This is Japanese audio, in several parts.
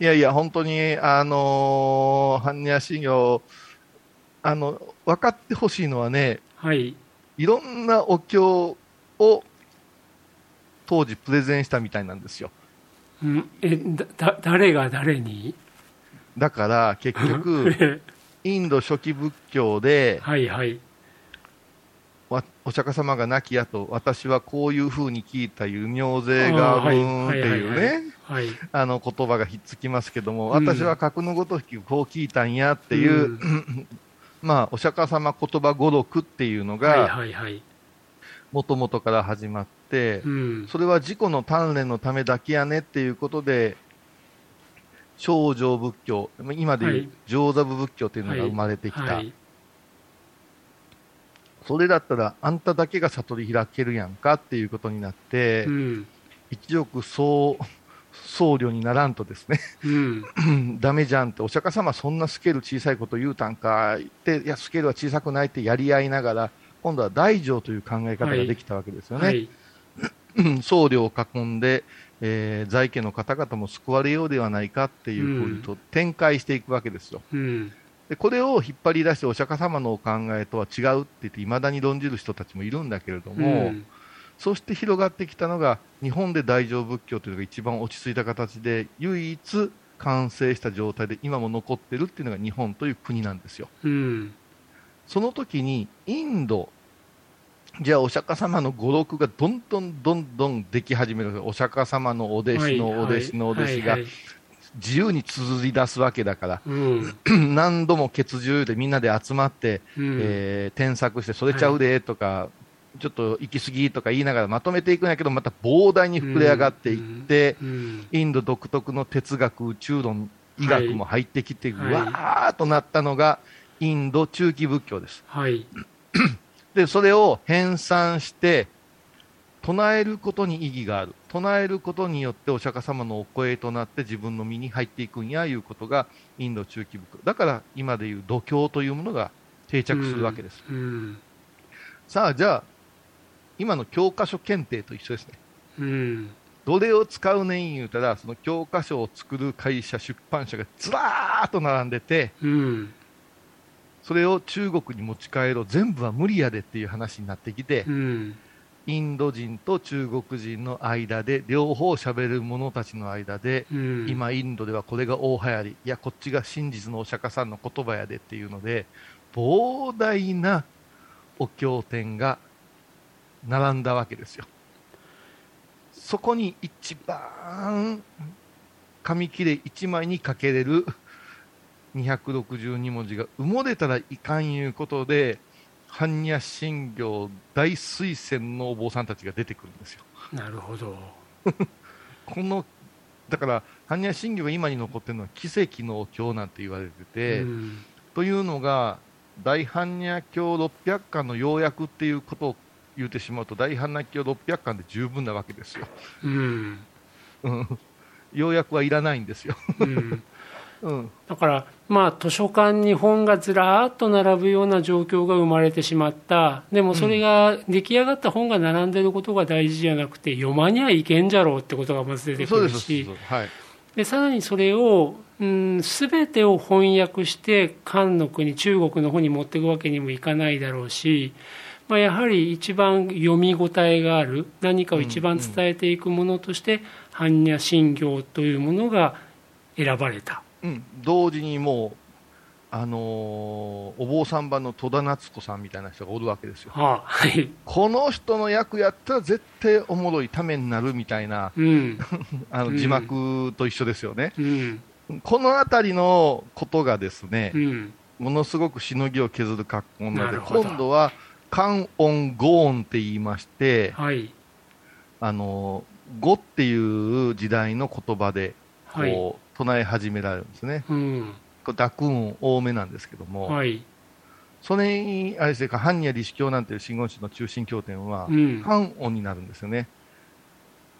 いやいや、本当に、あのー、般若心経、あの、分かってほしいのはね、はい。いろんなお経を当時プレゼンしたみたいなんですよ。うん、え、だ、誰が誰に？だから結局、インド初期仏教で、はいはい。お釈迦様が亡き後、私はこういうふうに聞いたいう尿税がブーンっていうね、あの言葉がひっつきますけども、私は格のごときこう聞いたんやっていう、うん、まあ、お釈迦様言葉語録っていうのが、もともとから始まって、うん、それは自己の鍛錬のためだけやねっていうことで、少女仏教、今でいう上座部仏教っていうのが生まれてきた。はいはい。それだったらあんただけが悟り開けるやんかっていうことになって、うん、一億総僧侶にならんとですね、うん、ダメじゃんって、お釈迦様そんなスケール小さいこと言うたんかって、いや、スケールは小さくないってやり合いながら、今度は大乗という考え方ができたわけですよね。はい。はい、僧侶を囲んで、えー、在家の方々も救われようではないかっていうふうにと展開していくわけですよ。うん。でこれを引っ張り出してお釈迦様のお考えとは違うって言っていまだに論じる人たちもいるんだけれども、うん、そして広がってきたのが日本で大乗仏教というのが一番落ち着いた形で唯一完成した状態で今も残っているっていうのが日本という国なんですよ。うん、その時にインドじゃあお釈迦様の語録がどんどんどんどんでき始めるお釈迦様のお弟子のお弟子のお弟子が自由に綴り出すわけだから、うん、何度も血獣でみんなで集まって、うん、えー、添削して、それちゃうでとか、はい、ちょっと行き過ぎとか言いながらまとめていくんやけど、また膨大に膨れ上がっていって、うん、インド独特の哲学、宇宙論、医学も入ってきて、はい、わーっとなったのが、インド中期仏教です。はい、で、それを編纂して、唱えることに意義がある。唱えることによってお釈迦様のお声となって自分の身に入っていくんやいうことがインド中期仏だから今でいう度胸というものが定着するわけです。うん。うん、さあ、じゃあ、今の教科書検定と一緒ですね。うん、どれを使うねん言うたら、その教科書を作る会社、出版社がずらーっと並んでて、うん、それを中国に持ち帰ろう、全部は無理やでっていう話になってきて、うん。インド人と中国人の間で両方喋る者たちの間で、うん、今インドではこれが大流行り。いやこっちが真実のお釈迦さんの言葉やでっていうので膨大なお経典が並んだわけですよそこに一番紙切れ1枚にかけれる262文字が埋もれたらいかんいうことで般若心経大推薦のお坊さんたちが出てくるんですよ。なるほど。このだから般若心経が今に残ってるのは奇跡のお経なんて言われてて、うん、というのが大般若経600巻の要約っていうことを言うてしまうと大般若経600巻で十分なわけですよ。うん、要約はいらないんですよ。うん。うん、だからまあ図書館に本がずらっと並ぶような状況が生まれてしまった。でもそれが出来上がった本が並んでることが大事じゃなくて読まにはいけんじゃろうってことがまず出てくるし。でさらにそれをうん、全てを翻訳して漢の国中国の方に持っていくわけにもいかないだろうし、まあ、やはり一番読み応えがある何かを一番伝えていくものとして、般若心経というものが選ばれた。うん、同時にもう、あのー、お坊さん版の戸田夏子さんみたいな人がおるわけですよ、はあ、はい、この人の役やったら絶対おもろいためになるみたいな、うん、あの字幕と一緒ですよね、うん、この辺りのことがですね、うん、ものすごくしのぎを削る格好なので今度は観音ゴーンって言いまして、はい、あの語っていう時代の言葉でこう、はい唱え始められるんですね。うん、濁音多めなんですけども、はい、それに、あれですか、般若理子経なんていう真言宗の中心経典は、半音になるんですよね。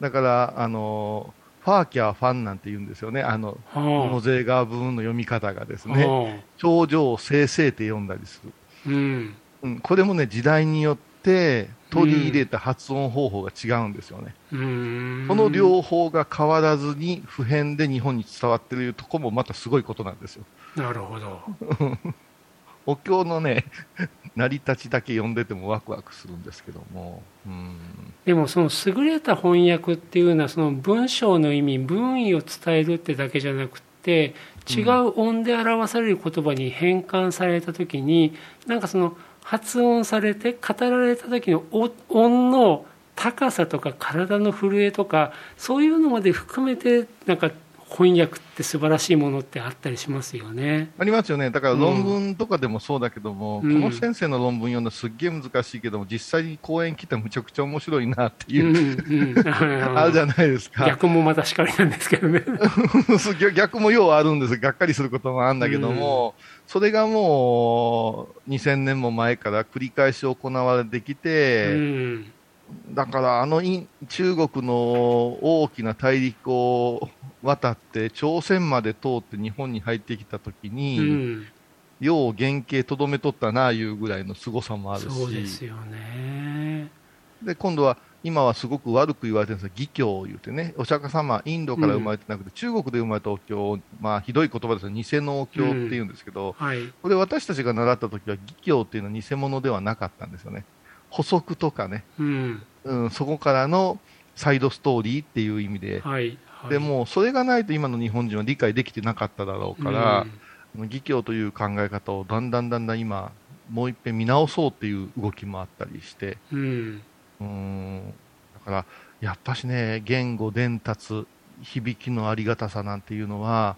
だから、あの、ファーキャーファンなんて言うんですよね。あの、モゼガー文の読み方がですね、頂上を正々って読んだりする。うん、うん、これもね、時代によって、取り入れた発音方法が違うんですよね。うこの両方が変わらずに普遍で日本に伝わっているところもまたすごいことなんですよ。なるほど。お経のね、成り立ちだけ読んでてもワクワクするんですけども。うんでもその優れた翻訳っていうのはその文章の意味文意を伝えるってだけじゃなくて違う音で表される言葉に変換された時に、うん、なんかその発音されて語られた時の音の高さとか体の震えとかそういうのまで含めてなんか翻訳って素晴らしいものってあったりしますよね。ありますよね。だから論文とかでもそうだけども、うん、この先生の論文読んだすっげえ難しいけども、実際に講演来てむちゃくちゃ面白いなっていう、うんうん、あるじゃないですか。逆もまたしかりなんですけどね。逆もようあるんですがっかりすることもあるんだけども、それがもう2000年も前から繰り返し行われてきて、だからあの中国の大きな大陸を渡って朝鮮まで通って日本に入ってきたときに、うん、よう原型とどめとったなあいうぐらいの凄さもあるし。そうですよね。で今度は今はすごく悪く言われてるんですが、義教を言うてね、お釈迦様、インドから生まれてなくて、うん、中国で生まれたお経、まあ、ひどい言葉ですよ、偽のお経っていうんですけど、うん。はい、これ、私たちが習った時は、義教っていうのは偽物ではなかったんですよね。補足とかね、うん、うん、そこからのサイドストーリーっていう意味で、はい。はい、でもそれがないと今の日本人は理解できてなかっただろうから、うん、義教という考え方をだんだんだんだん今、もう一遍見直そうっていう動きもあったりして、うん、うん。だからやっぱしね、言語伝達、響きのありがたさなんていうのは、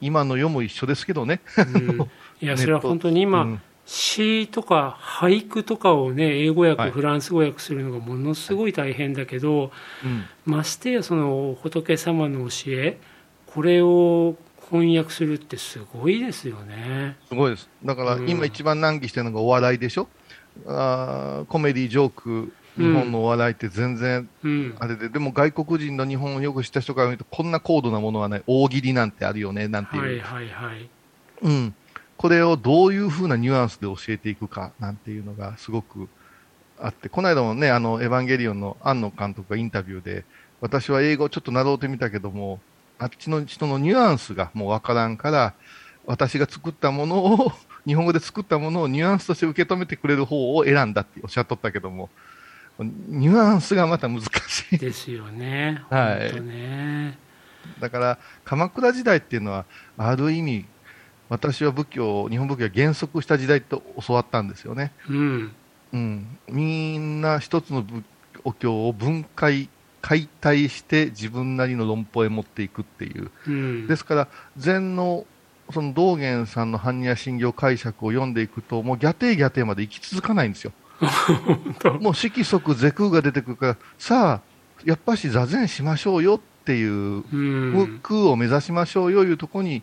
今の世も一緒ですけどね。うん、いや、それは本当に今、うん。詩とか俳句とかをね英語訳、はい、フランス語訳するのがものすごい大変だけど、うん、ましてやその仏様の教えこれを翻訳するってすごいですよね。すごいです。だから今一番難儀してるのがお笑いでしょ、うん、あコメディジョーク日本のお笑いって全然あれで、うん、でも外国人の日本をよく知った人から見るとこんな高度なものはない大喜利なんてあるよねなんていう、はいはいはい。うん、これをどういうふうなニュアンスで教えていくかなんていうのがすごくあって、この間もね、あの、エヴァンゲリオンの庵野監督がインタビューで、私は英語ちょっと習うてみたけども、あっちの人のニュアンスがもうわからんから、私が作ったものを、日本語で作ったものをニュアンスとして受け止めてくれる方を選んだっておっしゃっとったけども、ニュアンスがまた難しい。ですよね。はい。ね、だから、鎌倉時代っていうのは、ある意味、私は仏教、日本仏教は減速した時代と教わったんですよね。うん。うん、みんな一つのお経を分解、解体して自分なりの論法へ持っていくっていう。うん、ですから、禅のその道元さんの般若心経解釈を読んでいくと、もうギャテーギャテーまで行き続かないんですよ。もう色即是空が出てくるから、さあ、やっぱし座禅しましょうよっていう、うん、空を目指しましょうよいうところに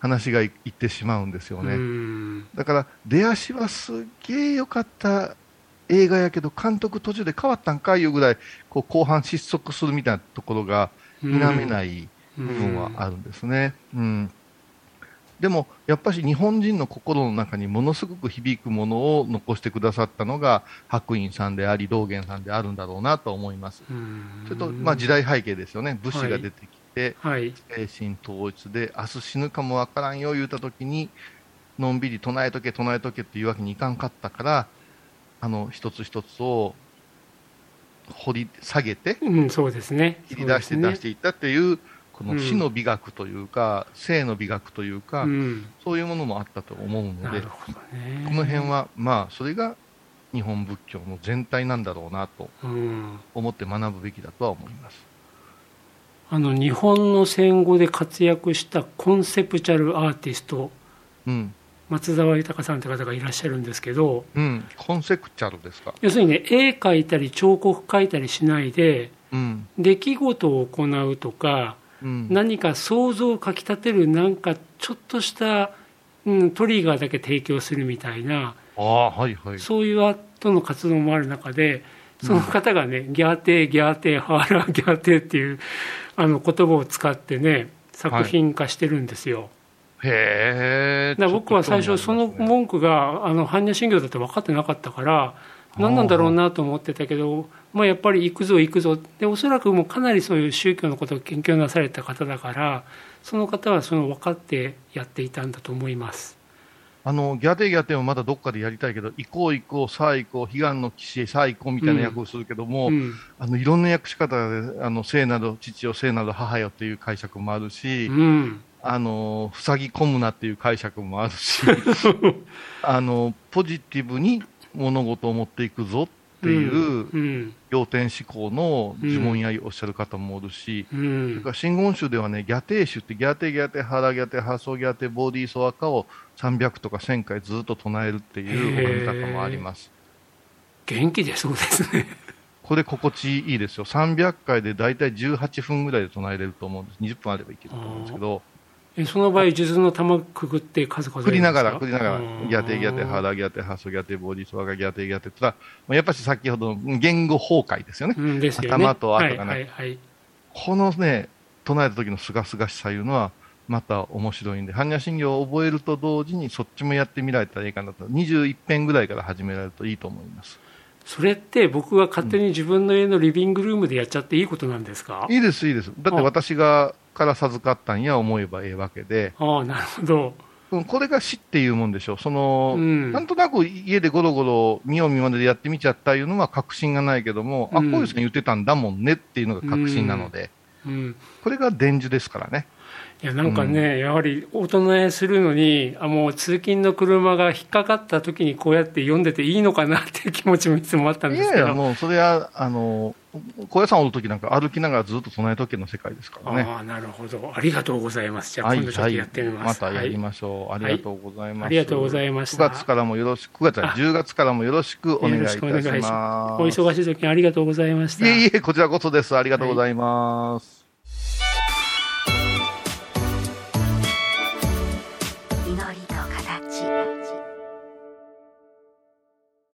話がいってしまうんですよね。だから出足はすっげえ良かった映画やけど監督途中で変わったんかいうぐらいこう後半失速するみたいなところが否めない部分はあるんですね。うん、でもやっぱし日本人の心の中にものすごく響くものを残してくださったのが白隠さんであり道元さんであるんだろうなと思います。それと、まあ、時代背景ですよね。武士が出てきて、はい、精神統一で明日死ぬかもわからんよ言うた時にのんびり唱えとけ唱えとけっていうわけにいかんかったからあの一つ一つを掘り下げて、うん、そうですね。切り出して出していったっていう、この死の美学というか、うん、生の美学というか、うん、そういうものもあったと思うので、ね、この辺はまあそれが日本仏教の全体なんだろうなと思って学ぶべきだとは思います。あの日本の戦後で活躍したコンセプチャルアーティスト、うん、松沢豊さんって方がいらっしゃるんですけど、うん、コンセプチャルですか？要するにね絵描いたり彫刻描いたりしないで、うん、出来事を行うとか、うん、何か想像をかきたてるなんかちょっとした、うん、トリガーだけ提供するみたいなあ、はいはい、そういうアートの活動もある中でその方がね、ギャーテーギャーテーハーラーギャーテーっていうあの言葉を使ってね作品化してるんですよ。はい、へえ。僕は最初その文句があの般若心経だって分かってなかったから何なんだろうなと思ってたけど、まあ、やっぱり行くぞ行くぞ。でおそらくもうかなりそういう宗教のことを研究なされた方だからその方はその分かってやっていたんだと思います。あのギャテギャテをまだどっかでやりたいけど、行こう行こう、さあ行こう、悲願の騎士へさあ行こうみたいな役をするけども、うん。うん、あのいろんな訳し方で、あの聖なる父よ、聖なる母よっていう解釈もあるし、うん、あの塞ぎ込むなっていう解釈もあるし、あのポジティブに物事を持っていくぞっていう要点思考の呪文やおっしゃる方もおるし、うん、それから真言宗ではね、ギャテーシュってギャテギャテ、ハラギャテ、ハソギャテ、ボディーソワカを300とか1000回ずっと唱えるっていう読み方もあります。元気でそうですね。これ心地いいですよ。300回で大体18分ぐらいで唱えれると思うんです。20分あればいけると思うんですけど。えその場合、数珠の玉くぐって数々くりながら、くりながら、ギャテギャテ、ハラギャテ、ハソギャテ、ボディスワガギャテギャテとは、やっぱり先ほどの言語崩壊ですよね。うん、ね。頭と後がね、はい。このね、唱えた時のすがすがしさいうのは、また面白いんで、般若心経を覚えると同時にそっちもやってみられたらいいかなと、21編ぐらいから始められるといいと思います。それって僕が勝手に自分の家のリビングルームでやっちゃっていいことなんですか、いいです、いいです。だって私がから授かったんや思えばええわけで。ああ、なるほど。これが死っていうもんでしょう。その、うん、なんとなく家でゴロゴロ見よう見まねでやってみちゃったいうのは確信がないけども、うん、あ、こういう人に言ってたんだもんねっていうのが確信なので、うん、これが伝授ですからね。いやなんかね、うん、やはり大人えするのにあもう通勤の車が引っかかった時にこうやって読んでていいのかなっていう気持ちもいつもあったんですけどいやいやもうそれはあの高野山おる時なんか歩きながらずっと備え時計の世界ですからね。ああなるほど。ありがとうございます。じゃあ今度ちょっとやってみます、はい、またやりましょう、はい、ありがとうございます、ありがとうございました。9月からもよろしく9月は10月からもよろしくお願いいたします。お忙しい時にありがとうございました。いえいえこちらこそです。ありがとうございます、